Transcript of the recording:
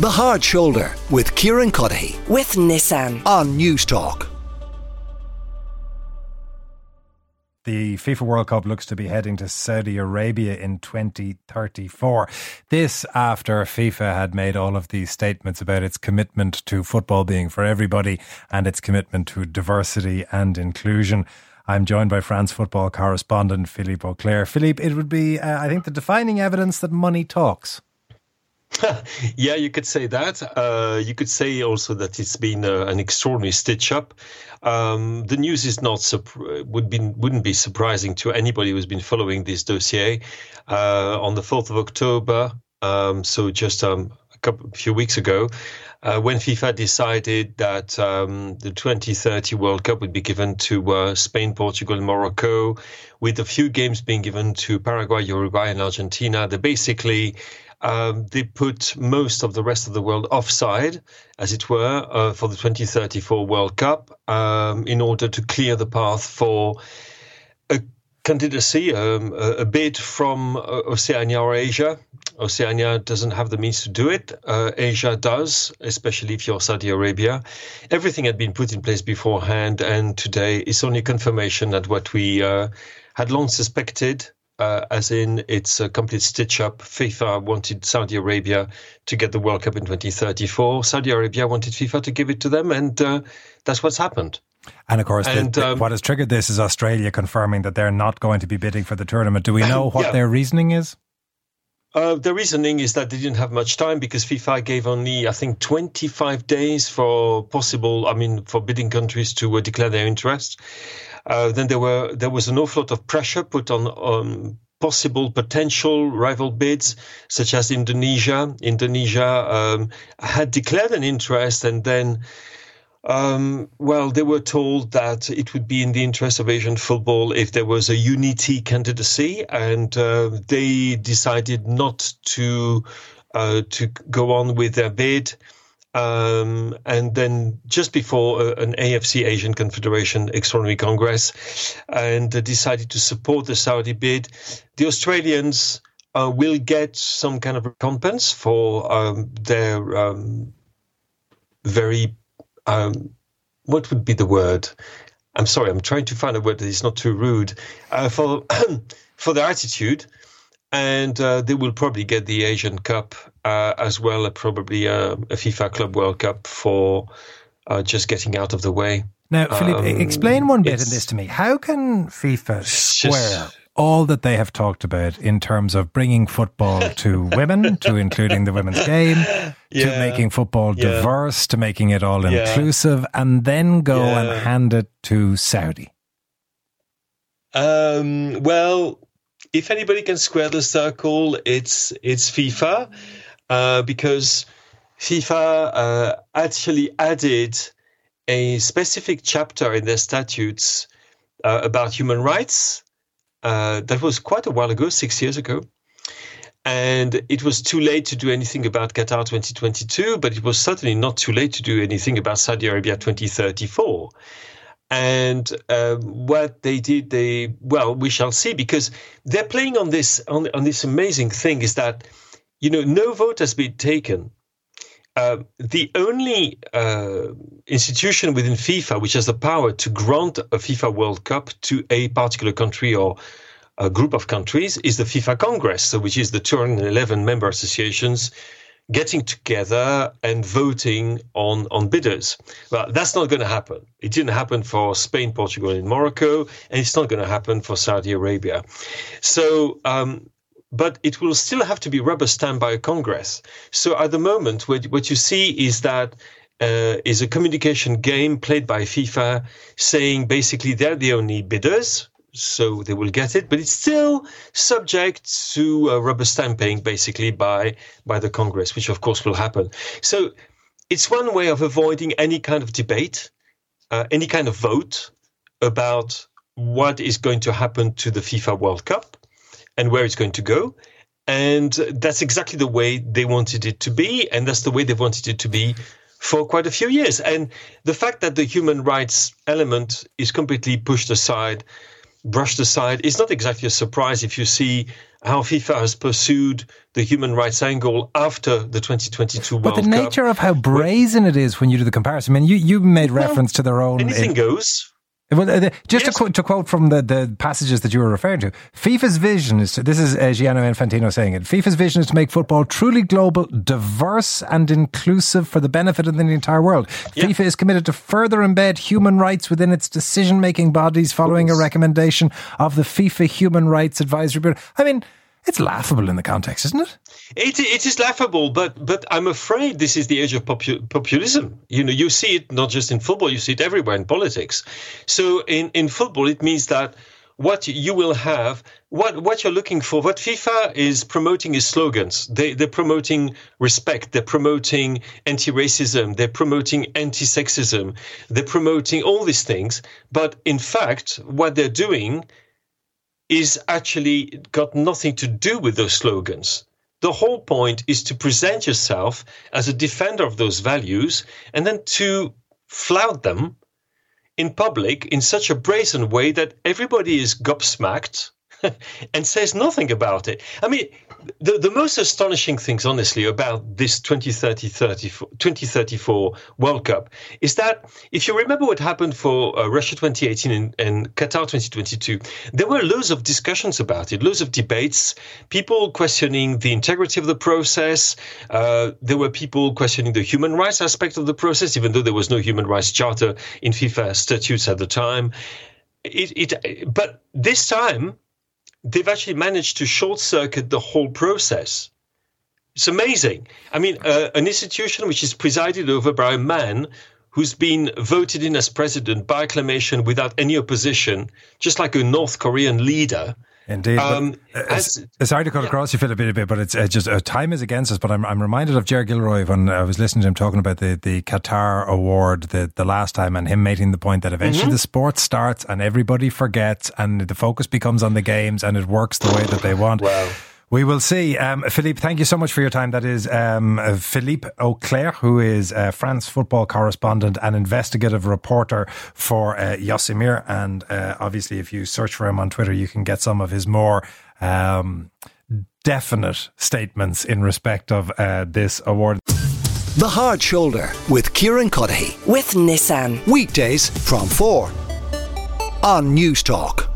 The Hard Shoulder with Kieran Cuddihy with Nissan. on Newstalk. The FIFA World Cup looks to be heading to Saudi Arabia in 2034. This after FIFA had made all of these statements about its commitment to football being for everybody and its commitment to diversity and inclusion. I'm joined by France football correspondent Philippe Auclair. Philippe, it would be, uh, I think, the defining evidence that money talks. yeah, you could say that. Uh, you could say also that it's been uh, an extraordinary stitch up. Um, the news is not would be wouldn't be surprising to anybody who's been following this dossier. Uh, on the fourth of October, um, so just um, a couple few weeks ago, uh, when FIFA decided that um, the 2030 World Cup would be given to uh, Spain, Portugal, Morocco, with a few games being given to Paraguay, Uruguay, and Argentina, they basically um, they put most of the rest of the world offside, as it were, uh, for the 2034 World Cup um, in order to clear the path for a candidacy, um, a, bid from uh, Oceania or Asia. Oceania doesn't have the means to do it. Uh, Asia does, especially if you're Saudi Arabia. Everything had been put in place beforehand, and today it's only confirmation that what we uh, had long suspected uh, as in it's a complete stitch up. FIFA wanted Saudi Arabia to get the World Cup in 2034. Saudi Arabia wanted FIFA to give it to them, and uh, that's what's happened. And of course, and, the, um, what has triggered this is Australia confirming that they're not going to be bidding for the tournament. Do we know what yeah. their reasoning is? Uh, the reasoning is that they didn't have much time because FIFA gave only, I think, 25 days for possible, I mean, for bidding countries to uh, declare their interest. Uh, then there were there was an awful lot of pressure put on on possible potential rival bids, such as Indonesia. Indonesia um, had declared an interest, and then. Um, well, they were told that it would be in the interest of Asian football if there was a unity candidacy, and uh, they decided not to uh, to go on with their bid. Um, and then just before uh, an AFC Asian Confederation Extraordinary Congress, and uh, decided to support the Saudi bid. The Australians uh, will get some kind of recompense for um, their um, very um, what would be the word? I'm sorry, I'm trying to find a word that is not too rude uh, for for their attitude and uh, they will probably get the Asian Cup uh, as well, probably a, a, FIFA Club World Cup for uh, just getting out of the way. Now, Philippe, um, explain one bit in this to me. How can FIFA square just, all that they have talked about in terms of bringing football to women, to including the women's game, yeah, to making football yeah. diverse, to making it all inclusive, yeah. and then go and hand it to Saudi? Um, well, if anybody can square the circle, it's it's FIFA uh, because FIFA uh, actually added a specific chapter in their statutes uh, about human rights. Uh, that was quite a while ago, six years ago. And it was too late to do anything about Qatar 2022, but it was certainly not too late to do anything about Saudi Arabia 2034. And um, what they did, they well, we shall see because they're playing on this on, on this amazing thing is that you know no vote has been taken. Uh, the only uh, institution within FIFA which has the power to grant a FIFA World Cup to a particular country or a group of countries is the FIFA Congress, which is the 211 member associations getting together and voting on, on bidders. Well, that's not going to happen. It didn't happen for Spain, Portugal, and Morocco, and it's not going to happen for Saudi Arabia. So, um, but it will still have to be rubber stamped by a Congress. So at the moment, what, what you see is that uh, is a communication game played by FIFA saying basically they're the only bidders so they will get it, but it's still subject to uh, rubber stamping, basically by by the Congress, which of course will happen. So it's one way of avoiding any kind of debate, uh, any kind of vote about what is going to happen to the FIFA World Cup and where it's going to go. And that's exactly the way they wanted it to be, and that's the way they wanted it to be for quite a few years. And the fact that the human rights element is completely pushed aside brushed aside. is not exactly a surprise if you see how FIFA has pursued the human rights angle after the 2022 World Cup. But the Cup. nature of how brazen it is when you do the comparison. I mean, you, you made reference well, to their own. Anything eh, goes. Well, uh, just yes. to, quote, to, quote from the, the passages that you were referring to, FIFA's vision is to, this is uh, Gianni Infantino saying it. FIFA's vision is to make football truly global, diverse, and inclusive for the benefit of the entire world. Yeah. FIFA is committed to further embed human rights within its decision making bodies following a recommendation of the FIFA Human Rights Advisory Board. I mean, it's laughable in the context, isn't it? It, it is laughable, but but I'm afraid this is the age of popu- populism. You know, you see it not just in football, you see it everywhere in politics. So in, in football, it means that what you will have, what what you're looking for, what FIFA is promoting is slogans. They they're promoting respect, they're promoting anti-racism, they're promoting anti-sexism, they're promoting all these things. But in fact, what they're doing is actually got nothing to do with those slogans. The whole point is to present yourself as a defender of those values and then to flout them in public in such a brazen way that everybody is gobsmacked and says nothing about it. I mean, the, the most astonishing things, honestly, about this 2030, 2034 World Cup is that if you remember what happened for uh, Russia 2018 and, and, Qatar 2022, there were loads of discussions about it, loads of debates, people questioning the integrity of the process. Uh, there were people questioning the human rights aspect of the process, even though there was no human rights charter in FIFA statutes at the time. It, it, but this time, they've actually managed to short circuit the whole process. It's amazing. I mean, uh, an institution which is presided over by a man who's been voted in as president by acclamation without any opposition, just like a North Korean leader. Indeed. Um, as, sorry to cut yeah. across you, Philip, a bit, but it's uh, just uh, time is against us. But I'm, I'm reminded of Ger Gilroy when I was listening to him talking about the, the Qatar award the, the last time and him making the point that eventually mm-hmm. the sport starts and everybody forgets and the focus becomes on the games and it works the way that they want. Wow. We will see. Um, Philippe, thank you so much for your time. That is um, Philippe Auclair, who is a France football correspondent and investigative reporter for uh, Josimar. And uh, obviously, if you search for him on Twitter, you can get some of his more. Um, definite statements in respect of uh, this award. The Hard Shoulder with Kieran Cuddihy. With Nissan. Weekdays from 4 on Newstalk.